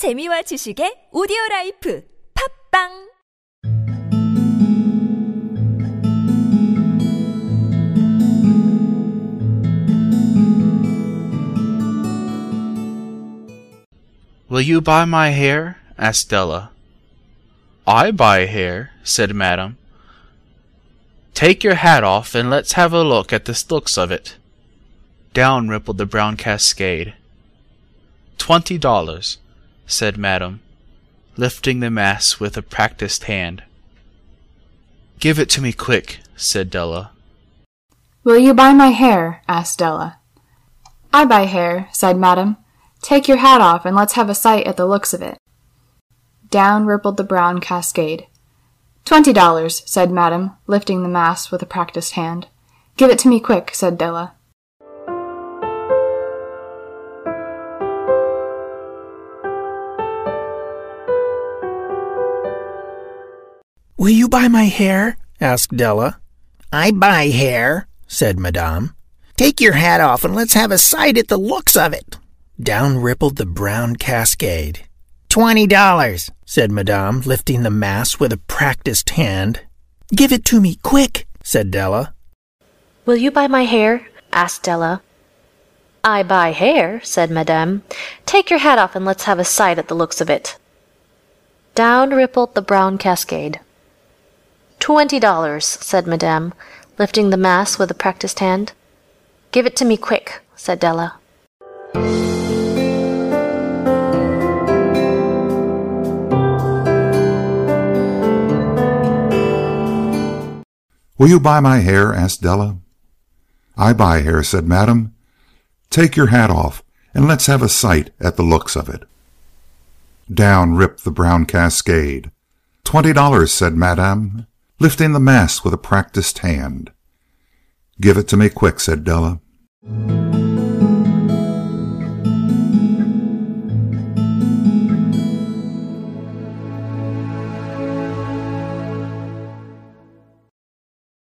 재미와 지식의 오디오 라이프 팝빵 Will you buy my hair? asked Della. I buy hair, said Madame. Take your hat off and let's have a look at the looks of it. Down rippled the brown cascade. Twenty dollars, said Madame, lifting the mass with a practised hand. Give it to me quick, said Della. Will you buy my hair? asked Della. I buy hair, said Madame. Take your hat off and let's have a sight at the looks of it. Down rippled the brown cascade. Twenty dollars, said Madame, lifting the mass with a practised hand. Give it to me quick, said Della. Will you buy my hair? asked Della. I buy hair, said Madame. Take your hat off and let's have a sight at the looks of it. Down rippled the brown cascade. Twenty dollars, said Madame, lifting the mass with a practised hand. Give it to me, quick, said Della. Will you buy my hair? asked Della. I buy hair, said Madame. Take your hat off and let's have a sight at the looks of it. Down rippled the brown cascade. Twenty dollars, said Madame, lifting the mass with a practised hand. Give it to me quick, said Della. Will you buy my hair? asked Della. I buy hair, said Madame. Take your hat off, and let's have a sight at the looks of it. Down ripped the brown cascade. Twenty dollars, said Madame, lifting the mass with a practised hand. Give it to me quick, said Della.